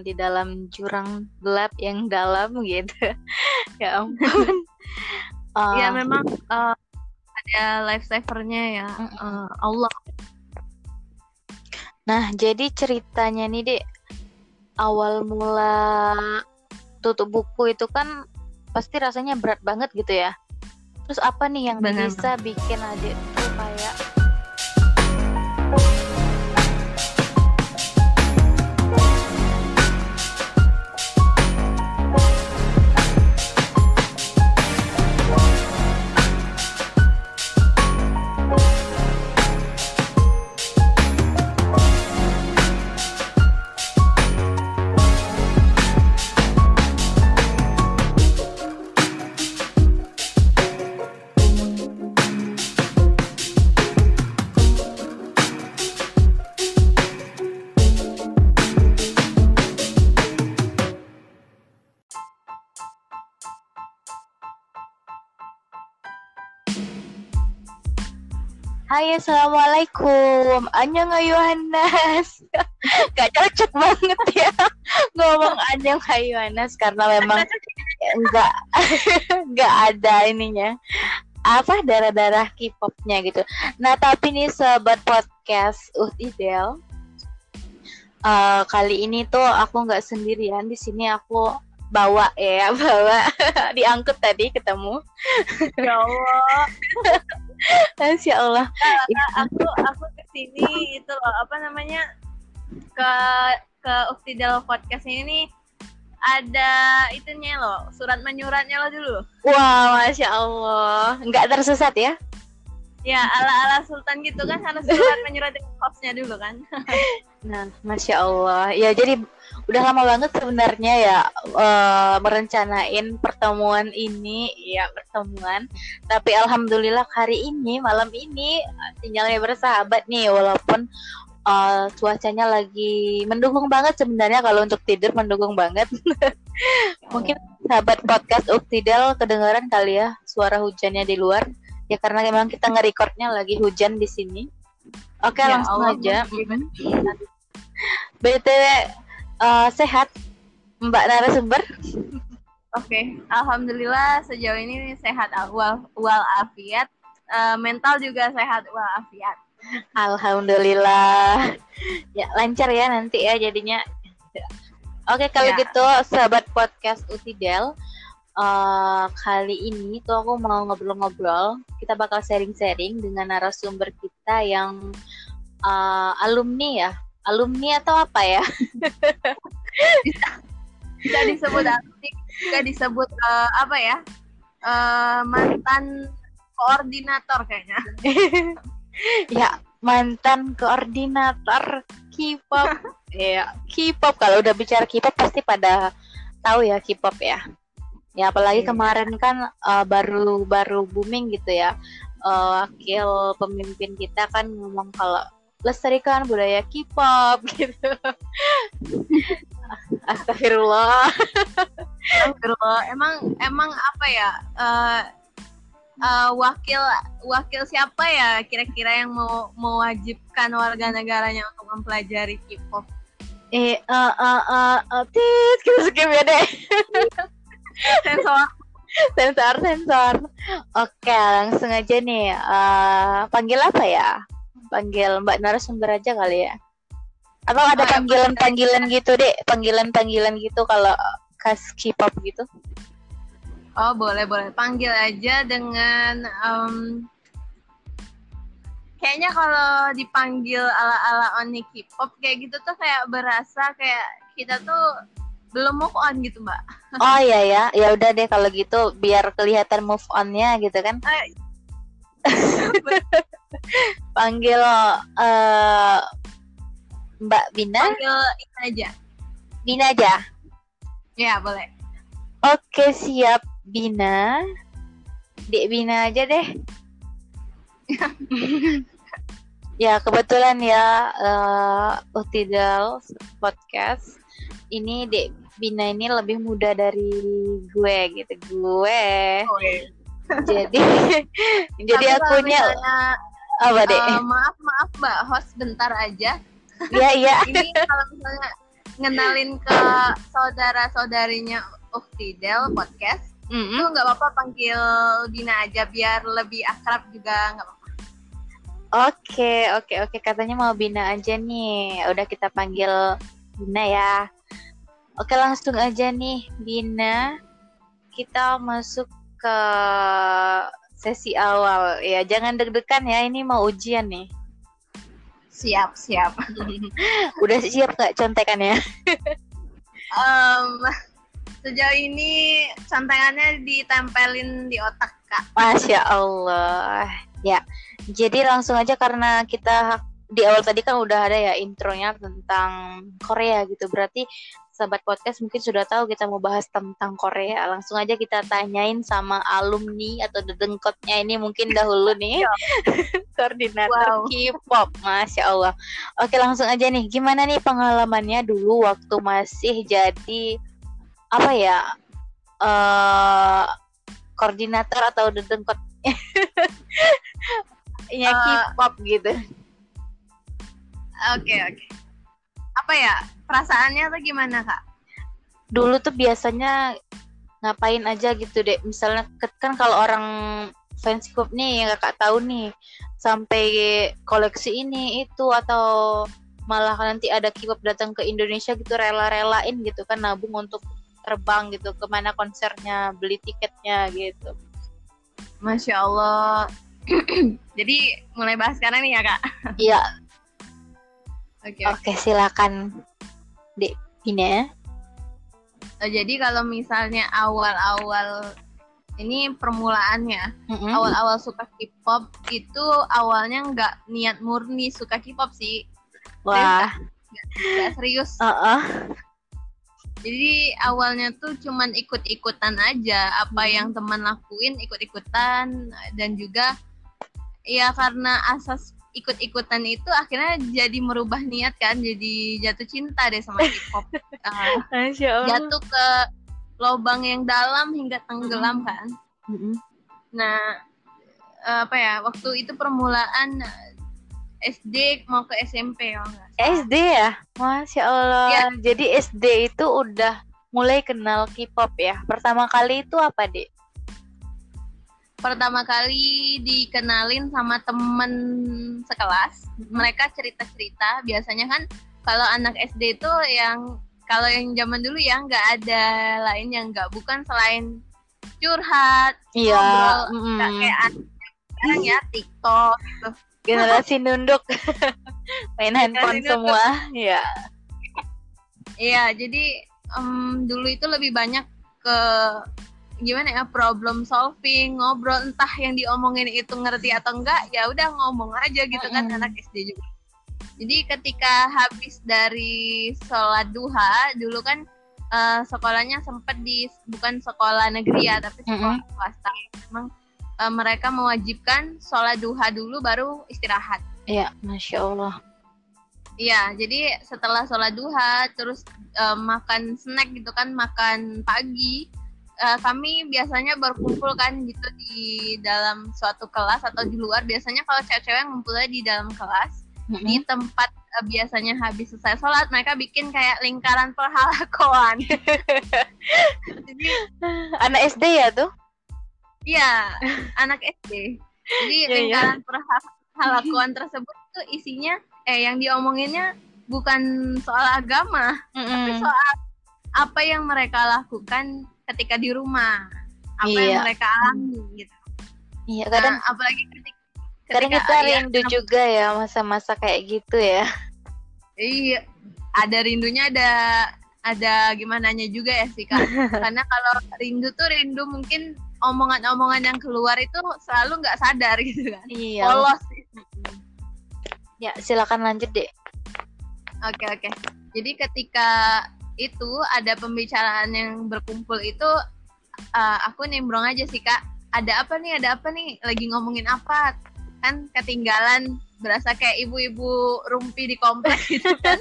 tenggelam di dalam jurang gelap yang dalam gitu. Ya ampun. Uh, ya memang uh, ada lifesavernya ya. Uh, Allah. Nah jadi ceritanya nih dek awal mula tutup buku itu kan pasti rasanya berat banget gitu ya. Terus apa nih yang Benar. bisa bikin adik tuh kayak Hai assalamualaikum. Anyang Yohanes Gak cocok banget ya Ngomong Anyang Yohanes Karena memang Enggak Enggak ada ininya. Apa darah-darah K-popnya gitu. Nah tapi nih sobat podcast Utidel uh, Kali ini tuh aku nggak sendirian. Di sini aku bawa ya bawa diangkut tadi ketemu. Ya Allah Masya Allah. Nah, aku aku ke sini itu loh apa namanya ke ke Uktidal podcast ini ada itunya loh surat menyuratnya lo dulu. Wah, wow, masya Allah, nggak tersesat ya? Ya ala ala Sultan gitu kan harus surat menyurat hostnya dulu kan. nah, masya Allah. Ya jadi udah lama banget sebenarnya ya uh, merencanain pertemuan ini. Ya pertemuan. Tapi alhamdulillah hari ini malam ini sinyalnya bersahabat nih walaupun uh, cuacanya lagi mendukung banget sebenarnya. Kalau untuk tidur mendukung banget. Mungkin sahabat podcast Uktidal kedengaran kali ya suara hujannya di luar. Ya karena memang kita nge-recordnya lagi hujan di sini. Oke ya, langsung Allah aja. btw uh, sehat Mbak narasumber? Oke, okay. alhamdulillah sejauh ini sehat wal walafiat, uh, mental juga sehat walafiat. Alhamdulillah. Ya lancar ya nanti ya jadinya. Oke, okay, kalau ya. gitu sahabat podcast Utidel, uh, kali ini tuh aku mau ngobrol-ngobrol. Kita bakal sharing-sharing dengan narasumber kita yang uh, alumni ya alumni atau apa ya? bisa, bisa disebut alumni, bisa disebut uh, apa ya? Uh, mantan koordinator kayaknya. ya, mantan koordinator K-pop. ya, K-pop kalau udah bicara K-pop pasti pada tahu ya K-pop ya. Ya apalagi yeah. kemarin kan uh, baru baru booming gitu ya. Uh, wakil pemimpin kita kan ngomong kalau lestarikan budaya K-pop gitu. Astagfirullah. Astagfirullah. Emang emang apa ya? Uh, uh, wakil wakil siapa ya kira-kira yang mau mewajibkan warga negaranya untuk mempelajari K-pop? Eh, uh, uh, uh, uh, tis, kita skip ya deh. sensor. sensor, sensor. Oke, langsung aja nih. Uh, panggil apa ya? Panggil Mbak narasumber aja kali ya. Atau ada panggilan-panggilan gitu deh, panggilan-panggilan gitu kalau khas K-pop gitu. Oh boleh boleh panggil aja dengan um, kayaknya kalau dipanggil ala-ala Oni K-pop kayak gitu tuh kayak berasa kayak kita tuh belum move on gitu mbak. Oh iya ya, ya udah deh kalau gitu biar kelihatan move onnya gitu kan. Eh, Panggil uh, Mbak Bina. Panggil Ina aja. Bina aja. Ya, boleh. Oke, siap Bina. Dek Bina aja deh. ya, kebetulan ya uh, Utidal podcast ini Dek Bina ini lebih muda dari gue gitu. Gue. Oh, iya jadi jadi akunya apa deh uh, maaf maaf mbak host bentar aja iya iya ini kalau misalnya ngenalin ke saudara-saudarinya Uftidel podcast, mm -hmm. itu nggak apa-apa panggil Dina aja biar lebih akrab juga nggak apa-apa. Oke, oke, oke. Katanya mau Bina aja nih. Udah kita panggil Bina ya. Oke, langsung aja nih, Bina. Kita masuk ke sesi awal. Ya, jangan deg-degan ya. Ini mau ujian nih. Siap, siap. Udah siap nggak contekannya? um, sejauh ini contekannya ditempelin di otak, Kak. Masya Allah. Ya, jadi langsung aja karena kita di awal tadi kan udah ada ya intronya tentang Korea gitu. Berarti sahabat podcast mungkin sudah tahu kita mau bahas tentang Korea. Langsung aja kita tanyain sama alumni atau dedengkotnya ini mungkin dahulu nih. Iya. Koordinator wow. K-pop. Masya Allah. Oke langsung aja nih. Gimana nih pengalamannya dulu waktu masih jadi apa ya? Uh, koordinator atau dedengkot ya K-pop gitu. Oke okay, oke. Okay. Apa ya perasaannya tuh gimana kak? Dulu tuh biasanya ngapain aja gitu deh. Misalnya kan kalau orang fans K-pop nih yang kakak tahu nih sampai koleksi ini itu atau malah nanti ada K-pop datang ke Indonesia gitu rela-relain gitu kan nabung untuk terbang gitu ke mana konsernya beli tiketnya gitu. Masya Allah Jadi mulai bahas sekarang nih ya kak? Iya. Oke. Oke silakan, Dek Pina. Oh, jadi kalau misalnya awal-awal ini permulaannya, mm-hmm. awal-awal suka K-pop itu awalnya nggak niat murni suka K-pop sih. Wah. Nggak serius. Uh-uh. Jadi awalnya tuh cuman ikut-ikutan aja apa hmm. yang teman lakuin ikut-ikutan dan juga ya karena asas ikut-ikutan itu akhirnya jadi merubah niat kan jadi jatuh cinta deh sama K-pop. Uh, jatuh ke lubang yang dalam hingga tenggelam kan. Mm-hmm. nah uh, apa ya waktu itu permulaan SD mau ke SMP ya SD ya? Masya Allah. Ya. jadi SD itu udah mulai kenal K-pop ya? Pertama kali itu apa dek pertama kali dikenalin sama temen sekelas mereka cerita cerita biasanya kan kalau anak SD itu yang kalau yang zaman dulu ya nggak ada lain yang nggak bukan selain curhat iya ngobrol mm. kayak sekarang ya TikTok gitu generasi nunduk main handphone semua ya iya jadi um, dulu itu lebih banyak ke gimana ya problem solving ngobrol entah yang diomongin itu ngerti atau enggak ya udah ngomong aja gitu kan mm -hmm. anak SD juga jadi ketika habis dari sholat duha dulu kan uh, sekolahnya sempat di bukan sekolah negeri ya tapi sekolah mm -hmm. swasta memang uh, mereka mewajibkan sholat duha dulu baru istirahat iya masya allah Iya, jadi setelah sholat duha, terus uh, makan snack gitu kan, makan pagi, uh, kami biasanya berkumpul kan gitu di dalam suatu kelas atau di luar. Biasanya kalau cewek-cewek ngumpulnya di dalam kelas mm-hmm. di tempat uh, biasanya habis selesai sholat mereka bikin kayak lingkaran perhalakoan. Jadi anak SD ya tuh? Iya, anak SD. Jadi yeah, iya. lingkaran yeah. perhalakoan tersebut tuh isinya eh yang diomonginnya bukan soal agama, mm-hmm. tapi soal apa yang mereka lakukan ketika di rumah apa iya. yang mereka alami gitu. Iya kadang nah, apalagi ketika, ketika kadang kita rindu juga ya masa-masa kayak gitu ya. Iya ada rindunya ada ada gimana nya juga ya sih kak. Karena kalau rindu tuh rindu mungkin omongan-omongan yang keluar itu selalu nggak sadar gitu kan. Iya. Polos. Ya silakan lanjut deh oke oke. Jadi ketika itu ada pembicaraan yang berkumpul itu uh, aku nimbrong aja sih kak. Ada apa nih ada apa nih? Lagi ngomongin apa? Kan ketinggalan berasa kayak ibu-ibu rumpi di kompleks gitu kan.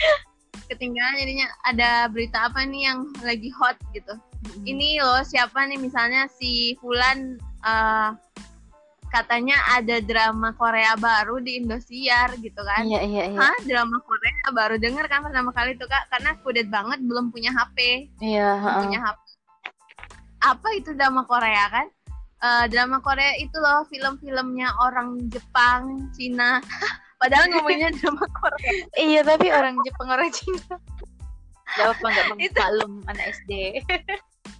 Ketinggalan jadinya ada berita apa nih yang lagi hot gitu. Hmm. ini loh siapa nih? Misalnya si Fulan uh, katanya ada drama Korea baru di Indosiar gitu kan. Iya iya iya. Hah, drama Korea baru denger kan pertama kali tuh Kak karena kudet banget belum punya HP. Iya, Belum heeh. punya HP. Apa itu drama Korea kan? Eh, drama Korea itu loh film-filmnya orang Jepang, Cina. Padahal ngomongnya drama Korea. Iya, tapi orang Jepang orang Cina. Gak apa nggak Itu- maklum anak SD.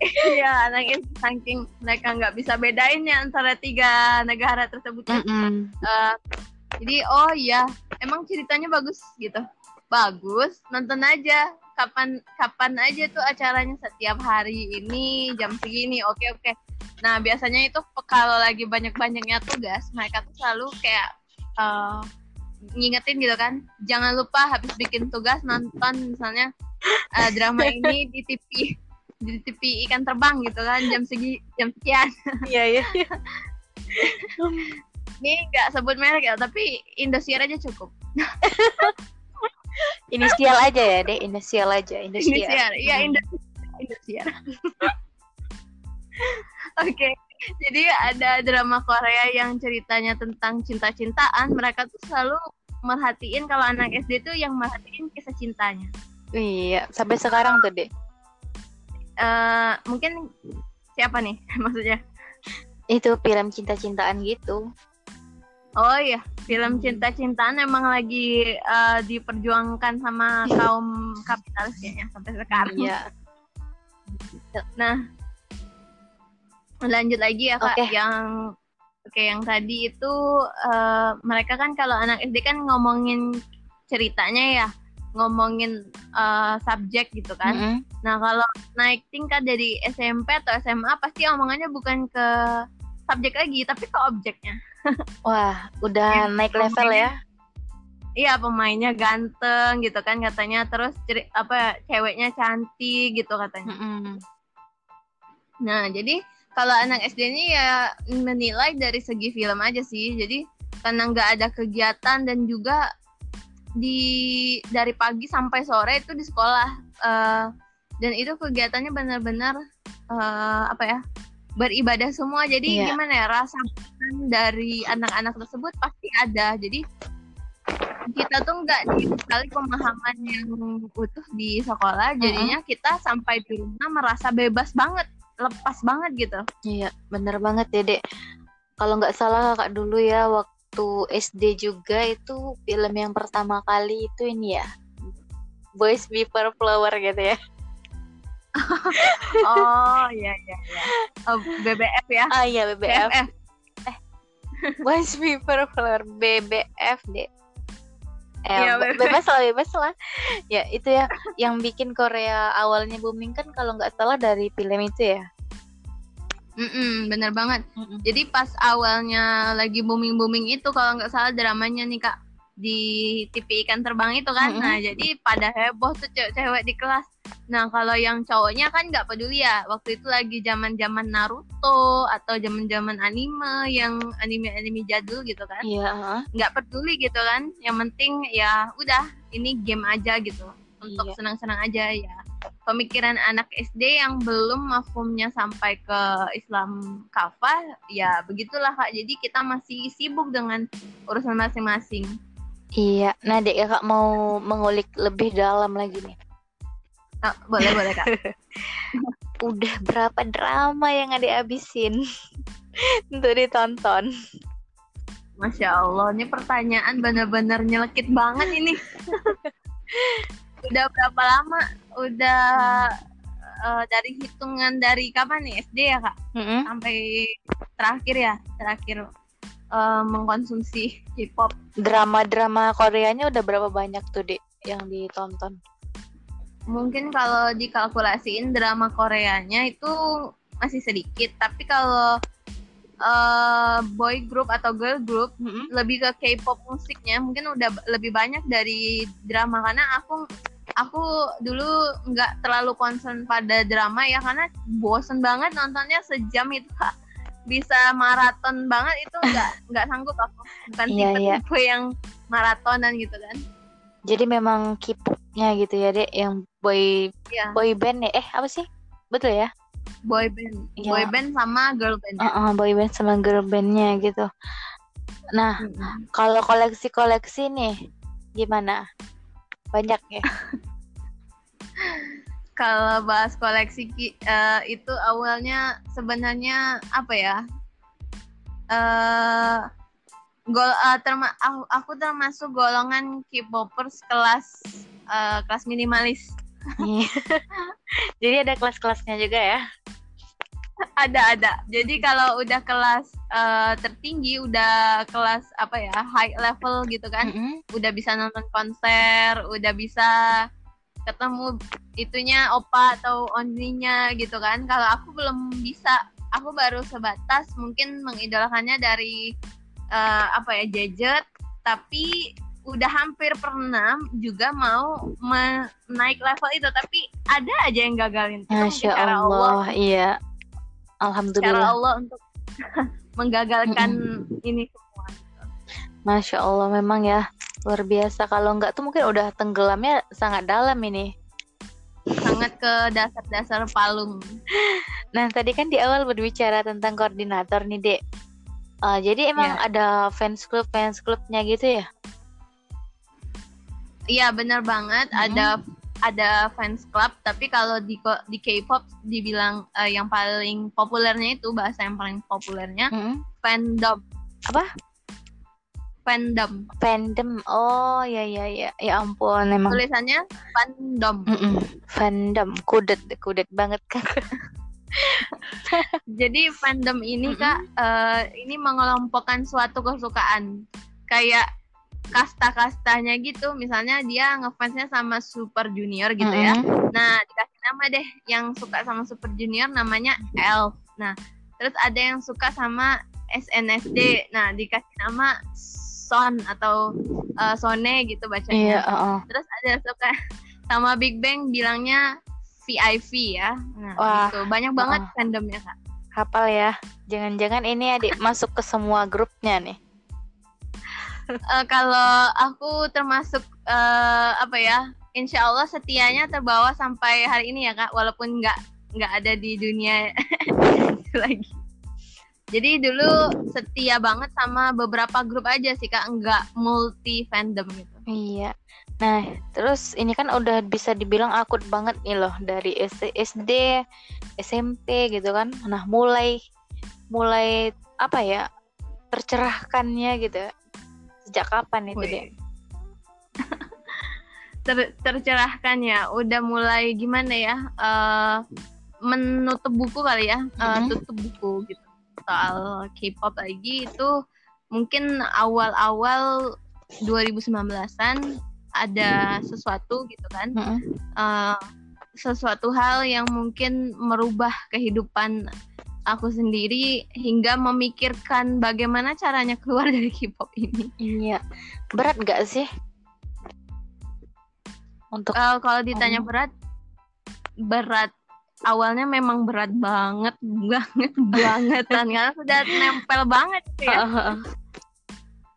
Iya, itu saking mereka nggak bisa bedain ya antara tiga negara tersebut. kan. Mm-mm. Eh, jadi oh iya, emang ceritanya bagus gitu. Bagus, nonton aja. Kapan kapan aja tuh acaranya setiap hari ini jam segini. Oke oke. Nah biasanya itu kalau lagi banyak banyaknya tugas, mereka tuh selalu kayak eh, ngingetin gitu kan. Jangan lupa habis bikin tugas nonton misalnya eh, drama ini di TV di TV ikan terbang gitu kan jam segi jam sekian. Iya iya. iya. Ini nggak sebut merek ya, tapi Indosiar aja cukup. Inisial aja ya, Dek. Inisial aja, Indosiar. Indosiar, iya Hmm. Indosiar. Indosiar. Oke, jadi ada drama Korea yang ceritanya tentang cinta-cintaan. Mereka tuh selalu merhatiin kalau anak SD tuh yang merhatiin kisah cintanya. Iya, sampai sekarang tuh, Dek. Eh mungkin siapa nih maksudnya? Itu film cinta-cintaan gitu. Oh iya, film cinta-cintaan emang lagi eh, diperjuangkan sama kaum kapitalis kayaknya sampai sekarang. Iya. Nah, lanjut lagi ya kak, Oke. yang oke yang tadi itu eh, mereka kan kalau anak SD kan ngomongin ceritanya ya, ngomongin eh, subjek gitu kan. Mm-mm. Nah kalau naik tingkat dari SMP atau SMA pasti omongannya bukan ke subjek lagi, tapi ke objeknya. Wah, udah Ya, naik level ya. Iya pemainnya ganteng gitu kan katanya, terus ceri- apa ceweknya cantik gitu katanya. Mm-mm. Nah, jadi kalau anak SD ini ya menilai dari segi film aja sih. Jadi karena nggak ada kegiatan dan juga di dari pagi sampai sore itu di sekolah Eh, dan itu kegiatannya benar-benar eh, apa ya beribadah semua. Jadi Iya. gimana ya rasa dari anak-anak tersebut pasti ada. Jadi kita tuh nggak dibekali pemahaman yang utuh di sekolah. Jadinya kita sampai di rumah merasa bebas banget lepas banget gitu. Iya, bener banget ya, Dek. Kalau nggak salah kakak dulu ya, waktu SD juga itu film yang pertama kali itu ini ya, Boys Before Flower gitu ya. Oh iya iya iya. Oh, BBF ya. Ah iya, BBF. BFF. Boys Before Flower, BBF, Dek. Eh, Iya, be- BBF. bebas lah, bebas lah. Ya, itu ya yang bikin Korea awalnya booming kan kalau nggak salah dari film itu ya. Mm-mm, bener banget. Mm-mm. Jadi pas awalnya lagi booming booming itu kalau nggak salah dramanya nih kak di TV ikan terbang itu kan. Mm-mm. Nah jadi pada heboh tuh cewek-cewek di kelas. Nah kalau yang cowoknya kan nggak peduli ya. Waktu itu lagi zaman zaman Naruto atau zaman zaman anime yang anime anime jadul gitu kan. Iya, heeh. nggak peduli gitu kan yang penting ya udah ini game aja gitu untuk Iya. senang-senang aja ya pemikiran anak SD yang belum mafhumnya sampai ke Islam kafah ya begitulah kak jadi kita masih sibuk dengan urusan masing-masing Iya. Nah, Dek, kakak mau mengulik lebih dalam lagi nih. Ah, boleh boleh kak Udah berapa drama yang nggak dihabisin untuk ditonton? masya Allah ini pertanyaan bener-bener nyelekit banget ini udah berapa lama udah eh, dari hitungan dari kapan nih? SD ya kak? Mm-mm. sampai terakhir ya? Terakhir eh, mengkonsumsi K-pop. Drama-drama Koreanya udah berapa banyak tuh, Dek, yang ditonton? mungkin kalau dikalkulasiin drama Koreanya itu masih sedikit. Tapi kalau eh, boy group atau girl group Mm-mm. lebih ke K-pop musiknya mungkin udah lebih banyak dari drama. Karena aku aku dulu nggak terlalu concern pada drama ya karena bosen banget nontonnya sejam itu Kak. bisa maraton banget itu nggak nggak sanggup aku bukan Iya, tipe iya. tipe yang maratonan gitu kan Jadi memang K-pop-nya gitu ya, Dek, yang boy Iya. boy band ya? Eh, apa sih? Betul ya? boy band, Ya. boy band sama girl band. Uh, uh, boy band sama girl bandnya gitu. Nah, Mm-mm. kalau koleksi-koleksi nih gimana? Banyak ya? Kalau bahas koleksi eh, itu awalnya sebenarnya apa ya? Eh gol eh, terma- aku, aku termasuk golongan K-popers kelas eh, kelas minimalis. Iya. Jadi ada kelas-kelasnya juga ya? Ada ada. Jadi kalau udah kelas eh, tertinggi, udah kelas apa ya high level gitu kan, Mm-mm. udah bisa nonton konser, udah bisa ketemu itunya opa atau onlinya gitu kan. Kalau aku belum bisa, aku baru sebatas mungkin mengidolakannya dari eh, apa ya Jejet, tapi udah hampir pernah juga mau naik level itu, tapi ada aja yang gagalin. Itu mungkin Masya cara Allah, iya. Cara Alhamdulillah. Allah untuk menggagalkan ini semua. Masya Allah memang ya luar biasa. Kalau nggak tuh mungkin udah tenggelamnya sangat dalam ini. Sangat ke dasar-dasar palung. Nah tadi kan di awal berbicara tentang koordinator nih dek. Eh, jadi emang Ya. ada fans club fans clubnya gitu ya? Iya benar banget Mhm. ada ada fans club tapi kalau di di K-pop dibilang eh, yang paling populernya itu bahasa yang paling populernya Mm-mm. fandom. Apa? Fandom. Fandom. Oh ya ya ya. Ya ampun emang. Tulisannya fandom. Mm-mm. Fandom. Kudet kudet banget kan. Jadi fandom ini Mhm. Kak eh, ini mengelompokkan suatu kesukaan. Kayak kasta-kastanya gitu, misalnya dia ngefansnya sama Super Junior gitu ya. Mm-mm. Nah, dikasih nama deh yang suka sama Super Junior namanya Elf. Nah, terus ada yang suka sama SNSD. Nah, dikasih nama Son atau eh, Sone gitu Iya. bacanya. uh-uh. Terus ada yang suka sama Big Bang bilangnya VIP ya. Nah, Wah, gitu. Banyak banget uh-uh. fandomnya, Kak. Hafal ya. Jangan-jangan ini adik masuk ke semua grupnya nih. Eh, kalau aku termasuk eh, apa ya? Insya Allah setianya terbawa sampai hari ini ya kak, walaupun nggak nggak ada di dunia lagi. Jadi dulu setia banget sama beberapa grup aja sih kak, nggak multi fandom gitu. Iya. Nah, terus ini kan udah bisa dibilang akut banget nih loh dari SD, SMP gitu kan. Nah, mulai mulai apa ya? tercerahkannya gitu. Sejak kapan itu. Dek? Ter- tercerahkan ya, udah mulai gimana ya? eh, menutup buku kali ya, Mhm. tutup buku gitu. Soal K-pop lagi itu mungkin awal-awal 2019-an ada sesuatu gitu kan. Eh, sesuatu hal yang mungkin merubah kehidupan aku sendiri hingga memikirkan bagaimana caranya keluar dari K-pop ini. Iya. Berat gak sih? Untuk Eh, kalau ditanya berat, berat. Awalnya memang berat banget, banget, bangetan karena sudah nempel banget ya.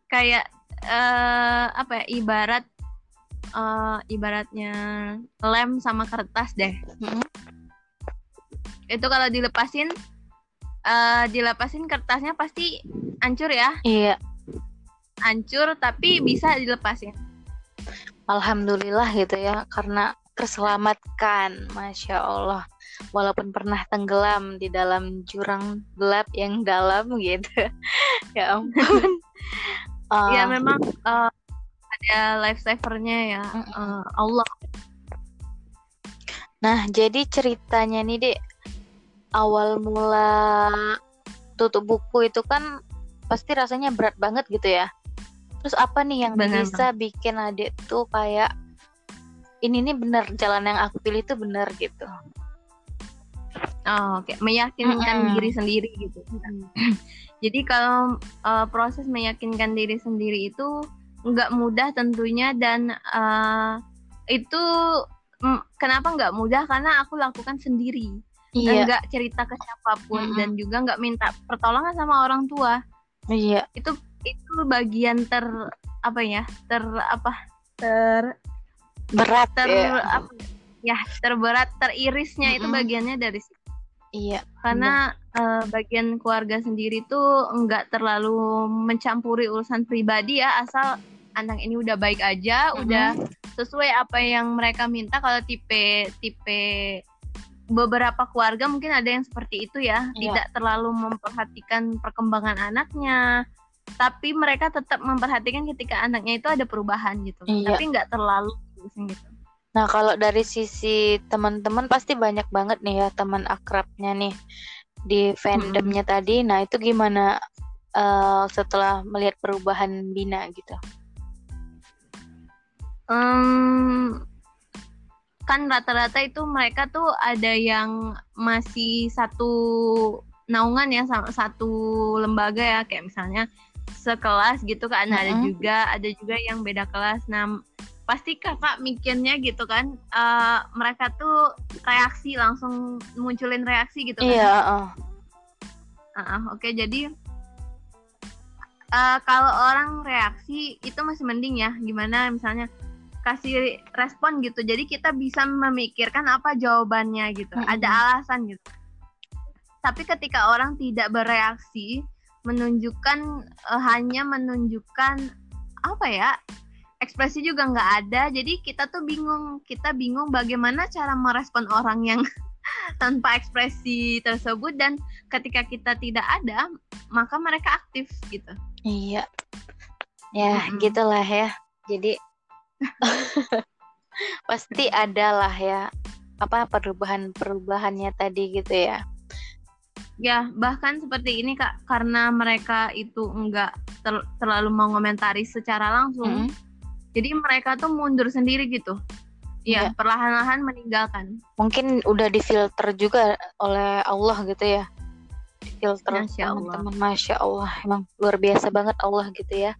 Kayak eh, apa ya? Ibarat eh, ibaratnya lem sama kertas deh. Mm-mm. Itu kalau dilepasin, eh dilepasin kertasnya pasti hancur ya, iya, hancur tapi bisa dilepasin. alhamdulillah gitu ya karena terselamatkan, masya Allah. Walaupun pernah tenggelam di dalam jurang gelap yang dalam gitu. ya ampun. Ya Ah, memang eh, ada lifesavernya ya eh, Allah. Nah, jadi ceritanya nih, Dek, awal mula tutup buku itu kan pasti rasanya berat banget gitu ya. Terus apa nih yang Benar bisa bikin adik tuh kayak ini nih bener jalan yang aku pilih tuh bener gitu. Oh, oke, meyakinkan Mm-mm. diri sendiri gitu. Jadi kalau eh, proses meyakinkan diri sendiri itu nggak mudah tentunya dan eh, itu mm, kenapa nggak mudah karena aku lakukan sendiri. Iya, nggak cerita ke siapa pun Mm-mm. dan juga nggak minta pertolongan sama orang tua iya, itu itu bagian ter apa ya ter apa ter berat ter ya. apa ya terberat teririsnya itu Mm-mm. bagiannya dari situ. Iya. Karena uh, bagian keluarga sendiri tuh nggak terlalu mencampuri urusan pribadi ya, asal anak ini udah baik aja, mm-hmm. udah sesuai apa yang mereka minta. Kalau tipe tipe beberapa keluarga mungkin ada yang seperti itu ya, iya. tidak terlalu memperhatikan perkembangan anaknya, tapi mereka tetap memperhatikan ketika anaknya itu ada perubahan gitu, iya. tapi nggak terlalu gitu. Nah, kalau dari sisi teman-teman pasti banyak banget nih ya teman akrabnya nih di fandomnya hmm. tadi. Nah, itu gimana uh, setelah melihat perubahan Bina gitu? Um, kan rata-rata itu mereka tuh ada yang masih satu naungan ya sama satu lembaga ya kayak misalnya sekelas gitu kan mm -hmm. ada juga ada juga yang beda kelas. Nah, pasti kakak mikirnya gitu kan uh, mereka tuh reaksi langsung munculin reaksi gitu kan iya uh. Uh, oke okay, jadi uh, kalau orang reaksi itu masih mending ya gimana misalnya kasih respon gitu. Jadi kita bisa memikirkan apa jawabannya gitu. -hmm. ada alasan gitu. Tapi ketika orang tidak bereaksi menunjukkan uh, hanya menunjukkan apa ya ekspresi juga nggak ada. Jadi kita tuh bingung. Kita bingung bagaimana cara merespon orang yang tanpa ekspresi tersebut. Dan ketika kita tidak ada maka mereka aktif gitu. Iya. Ya mm-hmm. gitulah ya. Jadi pasti ada lah ya apa perubahan perubahannya tadi gitu ya. Ya bahkan seperti ini kak karena mereka itu enggak ter terlalu mengomentari secara langsung mm -hmm jadi mereka tuh mundur sendiri gitu. Ya, ya. perlahan-lahan meninggalkan. Mungkin udah difilter juga oleh Allah gitu ya. Filter teman-teman masya Allah. Emang luar biasa banget Allah gitu ya.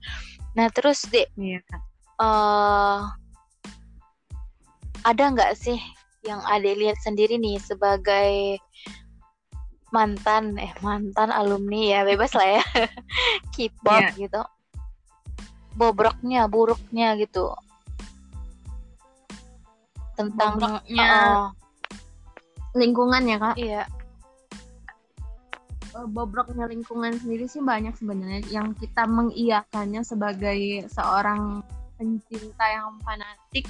Nah terus dek iya. Uh, ada nggak sih yang ada lihat sendiri nih sebagai mantan eh mantan alumni ya bebas lah ya. K-pop yeah. gitu. Bobroknya buruknya gitu. Tentang bobroknya. uh, lingkungan ya kak. Iya. Uh, bobroknya lingkungan sendiri sih banyak sebenarnya. Yang kita mengiyakannya sebagai seorang pencinta yang fanatik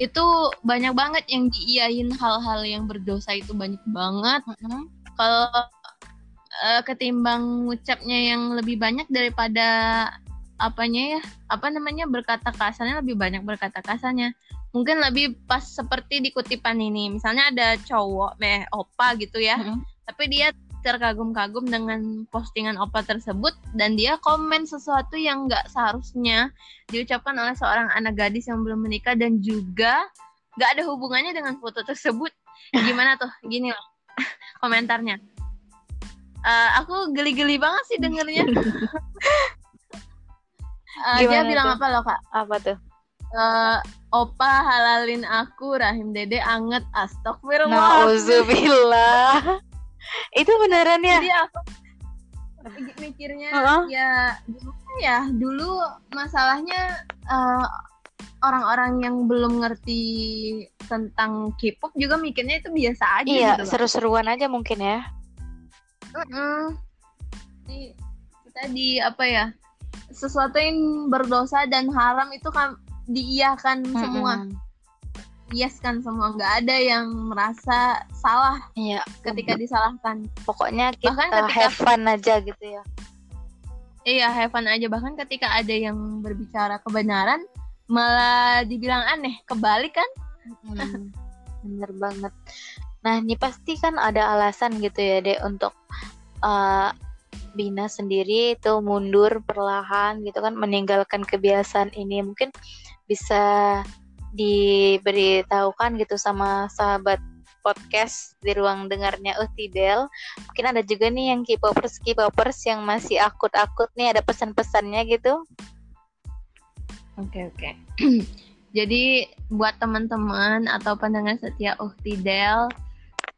itu banyak banget yang diiyain hal-hal yang berdosa itu banyak banget mm -hmm. kalau uh, ketimbang ngucapnya yang lebih banyak daripada apanya ya apa namanya berkata kasarnya lebih banyak berkata kasarnya mungkin lebih pas seperti di kutipan ini misalnya ada cowok meh opa gitu ya mm-hmm. tapi dia terkagum-kagum dengan postingan opa tersebut dan dia komen sesuatu yang nggak seharusnya diucapkan oleh seorang anak gadis yang belum menikah dan juga nggak ada hubungannya dengan foto tersebut gimana tuh gini loh komentarnya uh, aku geli-geli banget sih dengernya Uh, dia bilang tuh? apa loh kak? Apa tuh? Uh, Opa halalin aku Rahim Dede anget astagfirullah. Nauzubillah. Itu beneran ya? Jadi aku mikirnya uh -huh. ya dulu ya dulu masalahnya uh, orang-orang yang belum ngerti tentang K-pop juga mikirnya itu biasa aja iya, gitu. seru-seruan aja mungkin ya. Uh -uh. Jadi, tadi apa ya? sesuatu yang berdosa dan haram itu kan diiyakan hmm. semua kan semua nggak ada yang merasa salah iya. ketika disalahkan. Pokoknya kita bahkan ketika, have fun aja gitu ya. Iya have fun aja. Bahkan ketika ada yang berbicara kebenaran malah dibilang aneh kebalik kan? Hmm, bener banget. Nah ini pasti kan ada alasan gitu ya dek untuk uh, Bina sendiri itu mundur perlahan gitu kan meninggalkan kebiasaan ini. Mungkin bisa diberitahukan gitu sama sahabat podcast di ruang dengarnya Utidel. Mungkin ada juga nih yang K-popers K-popers yang masih akut-akut nih ada pesan-pesannya gitu. Oke okay, oke. Okay. Jadi buat teman-teman atau pendengar setia Utidel,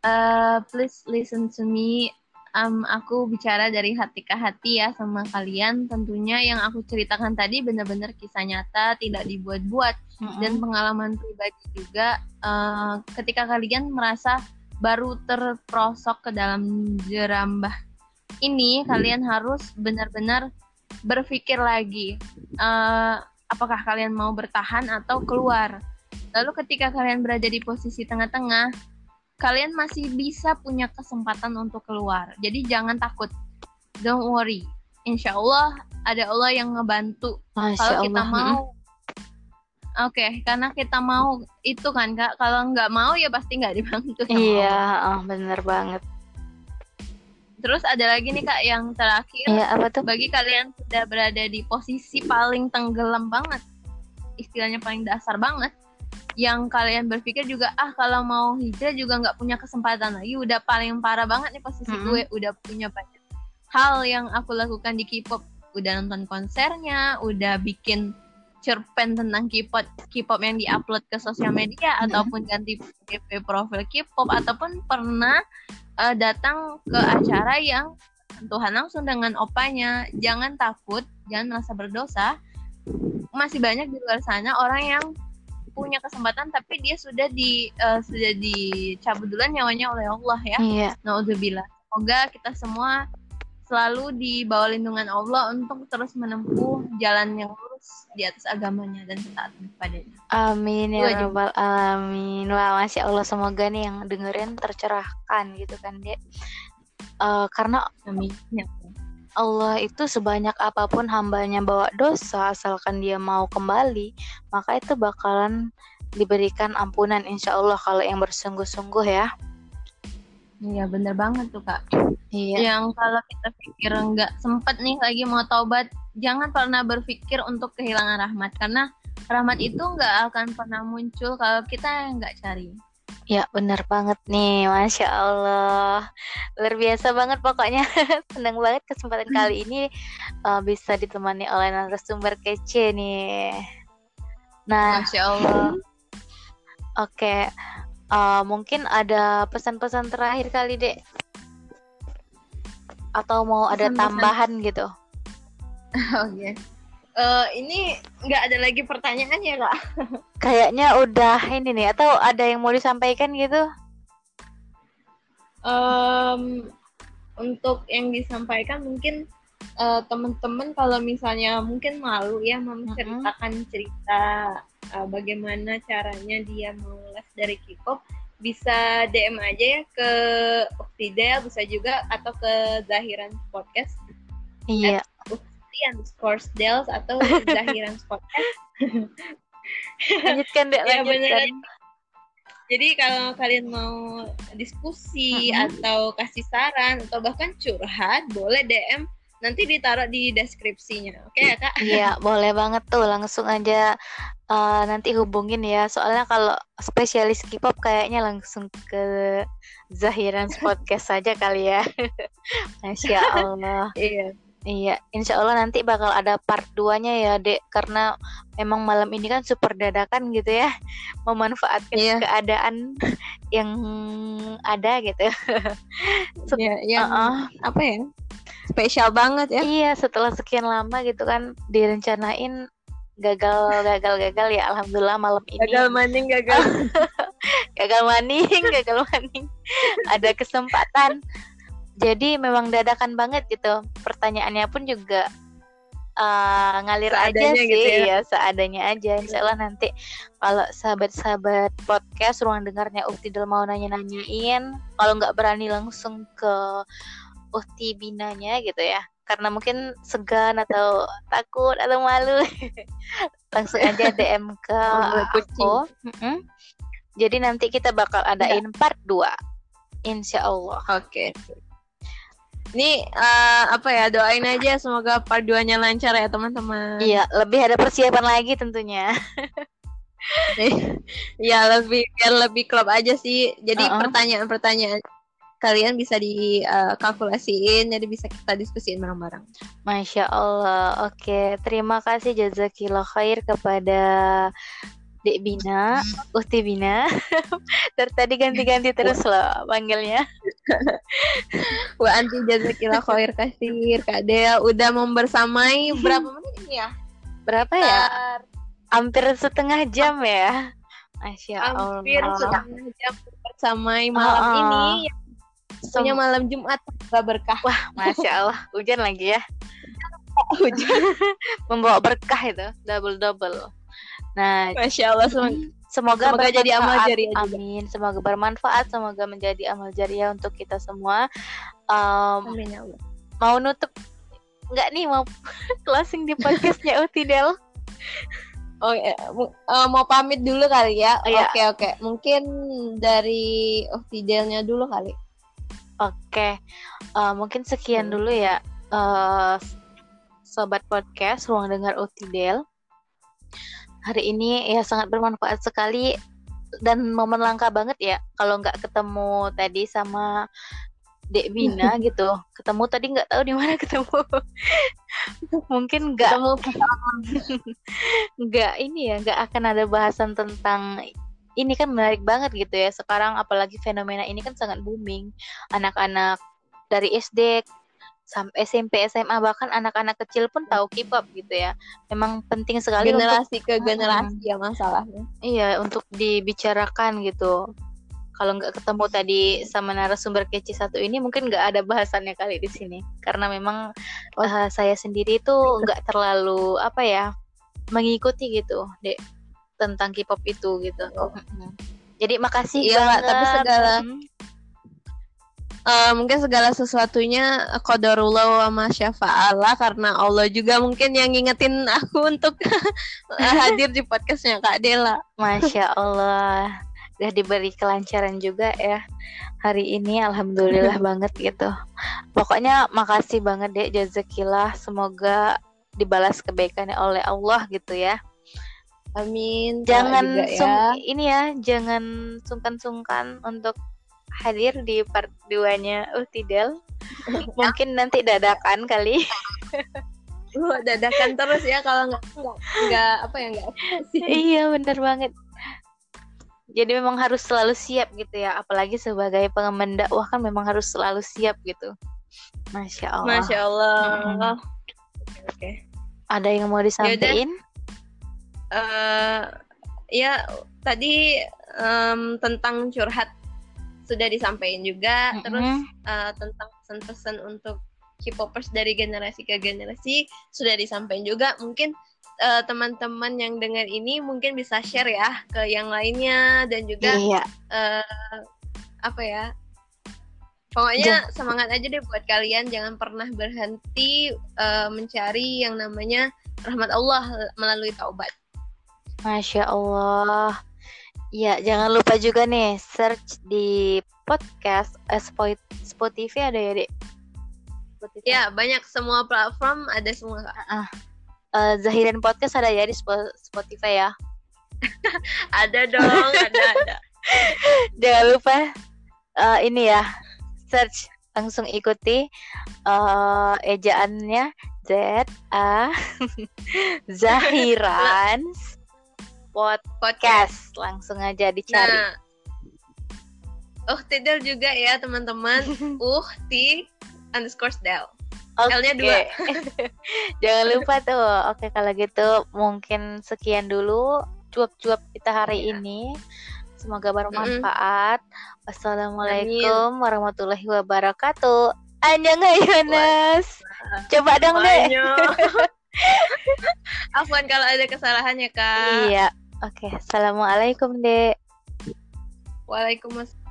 uh, please listen to me um, aku bicara dari hati ke hati ya sama kalian. Tentunya yang aku ceritakan tadi benar-benar kisah nyata, tidak dibuat-buat mm-hmm. dan pengalaman pribadi juga. Uh, ketika kalian merasa baru terprosok ke dalam jerambah ini kalian harus benar-benar berpikir lagi uh, apakah kalian mau bertahan atau keluar. Lalu ketika kalian berada di posisi tengah-tengah, kalian masih bisa punya kesempatan untuk keluar. Jadi jangan takut. Don't worry. Insya Allah ada Allah yang ngebantu. Kalau kita mau Oke, okay, karena kita mau itu kan kak. Kalau nggak mau ya pasti nggak dibantu. Iya, oh, bener banget. Terus ada lagi nih kak yang terakhir. Iya, apa tuh? Bagi kalian sudah berada di posisi paling tenggelam banget, istilahnya paling dasar banget, yang kalian berpikir juga ah kalau mau hijrah juga nggak punya kesempatan lagi, udah paling parah banget nih posisi -hmm. gue, udah punya banyak hal yang aku lakukan di K-pop, udah nonton konsernya, udah bikin cerpen tentang K-pop K-pop yang diupload ke sosial media -hmm. ataupun ganti profil K-pop ataupun pernah uh, datang ke acara yang Tuhan langsung dengan opanya. Jangan takut, jangan merasa berdosa. Masih banyak di luar sana orang yang punya kesempatan tapi dia sudah di uh, sudah dicabut duluan nyawanya oleh Allah ya. Iya. Nauzubillah. Semoga kita semua selalu di bawah lindungan Allah untuk terus menempuh jalan yang lurus di atas agamanya dan taat kepadanya. Amin ya rabbal alamin. Wah, masya Allah semoga nih yang dengerin tercerahkan gitu kan dia. Uh, karena Amin. Ya. Allah itu sebanyak apa pun hambanya bawa dosa asalkan dia mau kembali maka itu bakalan diberikan ampunan insya Allah kalau yang bersungguh-sungguh ya. Iya bener banget tuh kak. Iya. Yang kalau kita pikir nggak sempet nih lagi mau taubat, jangan pernah berpikir untuk kehilangan rahmat karena rahmat itu nggak akan pernah muncul kalau kita nggak cari. Ya bener banget nih, masya Allah, luar biasa banget pokoknya. Senang banget kesempatan hmm. kali ini uh, bisa ditemani oleh narasumber kece nih. Nah, masya Allah. Oke. Okay uh, mungkin ada pesan-pesan terakhir kali dek atau mau ada pesan tambahan gitu oke okay. Uh, ini nggak ada lagi pertanyaan ya kak kayaknya udah ini nih atau ada yang mau disampaikan gitu um, untuk yang disampaikan mungkin uh, teman-teman kalau misalnya mungkin malu ya menceritakan mm -hmm. cerita uh, bagaimana caranya dia mengulas dari K-pop bisa DM aja ya ke Uktidel bisa juga atau ke Zahiran Podcast. Iya. Underscore Dels atau Zahiran Podcast. lanjutkan deh, ya, lanjutkan. Jadi kalau kalian mau diskusi uh -huh. atau kasih saran atau bahkan curhat, boleh DM nanti ditaruh di deskripsinya. Oke okay, ya kak? Iya boleh banget tuh. Langsung aja uh, nanti hubungin ya. Soalnya kalau spesialis K-pop kayaknya langsung ke Zahiran podcast saja kali ya. Masya Allah. Iya Iya, insya Allah nanti bakal ada part 2-nya ya, Dek. Karena memang malam ini kan super dadakan gitu ya. Memanfaatkan iya. keadaan yang ada gitu. Iya, yang uh -uh. apa ya? spesial banget ya iya setelah sekian lama gitu kan direncanain gagal gagal gagal ya alhamdulillah malam ini gagal maning gagal gagal maning gagal maning ada kesempatan jadi memang dadakan banget gitu. Pertanyaannya pun juga uh, ngalir seadanya aja sih. gitu ya. ya seadanya aja. Insya Allah nanti kalau sahabat-sahabat podcast ruang dengarnya Uftidal mau nanya-nanyain kalau nggak berani langsung ke Uhti Binanya gitu ya. Karena mungkin segan atau takut atau malu. Langsung aja DM ke aku. mm -hmm. jadi nanti kita bakal adain ya. part 2 Insya Allah. Oke. okay. Ini uh, apa ya doain aja semoga part 2-nya lancar ya teman-teman. Iya, lebih ada persiapan lagi tentunya. Iya, lebih biar lebih klub aja sih. Jadi uh -uh. pertanyaan-pertanyaan kalian bisa dikalkulasiin uh, jadi bisa kita diskusiin bareng-bareng. Masya Allah. Oke, terima kasih jazakillah khair kepada Dek Bina, Uhti Bina. Dari tadi ganti-ganti terus loh panggilnya. Wah, anti jazakillah khair kasir Kak Dea udah membersamai berapa menit ini ya? Berapa ya? Hampir setengah jam ya. Masya Allah. Hampir setengah jam sama malam Oh, oh. ini punya malam Jumat semoga berkah Masya Allah, hujan lagi ya. hujan. Membawa berkah itu, double-double. Nah, Masya Allah semoga, semoga, semoga jadi amal jariah juga. Amin. Semoga bermanfaat, semoga menjadi amal jariah untuk kita semua. Um, Amin ya Allah. mau nutup nggak nih mau closing di podcastnya Utidel? Oh, mu- eh, mau pamit dulu kali ya. Oh, iya. Oke oke. Mungkin dari oh Tidelnya dulu kali. Oke, Eh, mungkin sekian Hmm. dulu ya, eh, sobat podcast ruang dengar Utidel. Hari ini ya sangat bermanfaat sekali dan momen langka banget ya kalau nggak ketemu tadi sama Dek Bina gitu. Ketemu tadi nggak tahu di mana ketemu. Mungkin nggak Ketemu nggak ini ya nggak akan ada bahasan tentang ini kan menarik banget gitu ya sekarang apalagi fenomena ini kan sangat booming anak-anak dari SD sampai SMP SMA bahkan anak-anak kecil pun tahu K-pop gitu ya. Memang penting sekali untuk generasi ke generasi ya masalahnya. iya untuk dibicarakan gitu. Kalau nggak ketemu tadi sama narasumber kece satu ini mungkin nggak ada bahasannya kali di sini. Karena memang eh, saya sendiri tuh nggak terlalu apa ya mengikuti gitu dek tentang K-pop itu gitu. Oh. Jadi makasih Mbak, banget. tapi segala- Mm. Eh, mungkin segala sesuatunya qadarullah wa ma syafa'ala karena Allah juga mungkin yang ngingetin aku untuk eh, hadir di podcastnya Kak Dela. Masya Allah udah diberi kelancaran juga ya hari ini alhamdulillah banget gitu pokoknya makasih banget dek jazakillah semoga dibalas kebaikannya oleh Allah gitu ya Amin. Jangan ya. sung- ini ya jangan sungkan-sungkan untuk hadir di part 2-nya Utidel mungkin nanti dadakan kali. Lu dadakan terus ya kalau nggak nggak apa ya nggak iya bener banget. Jadi memang harus selalu siap gitu ya apalagi sebagai pengemban dakwah kan memang harus selalu siap gitu. Masya Allah. Masya Allah. Mm-mm. Oke. ada yang mau disampaikan? Eh, ya tadi em, tentang curhat sudah disampaikan juga. Mm-mm. terus eh, tentang pesan-pesan untuk K-popers dari generasi ke generasi sudah disampaikan juga. Mungkin eh, teman-teman yang dengar ini mungkin bisa share ya ke yang lainnya dan juga iya. eh, apa ya pokoknya semangat aja deh buat kalian. Jangan pernah berhenti eh, mencari yang namanya rahmat Allah melalui taubat. Masya Allah ya jangan lupa juga nih search di podcast eh, Spo- Spotify ada ya dek Spotify. ya banyak semua platform ada semua Kak. Eh, Zahiran podcast ada ya di Spo- Spotify ya ada dong ada ada jangan lupa eh, ini ya search langsung ikuti eh ejaannya Z A Zahiran podcast podcast langsung aja dicari nah Oh, Tidal juga ya teman-teman. Uh, ti underscore del. Oke. L-nya dua. jangan lupa tuh oke kalau gitu mungkin sekian dulu cuap-cuap kita hari Iya. ini semoga bermanfaat wassalamualaikum warahmatullahi wabarakatuh Annyeonghaseyo coba dong deh. Afwan kalau ada kesalahan ya kak. Iya. Oke. Assalamualaikum, Dek. Waalaikumsalam.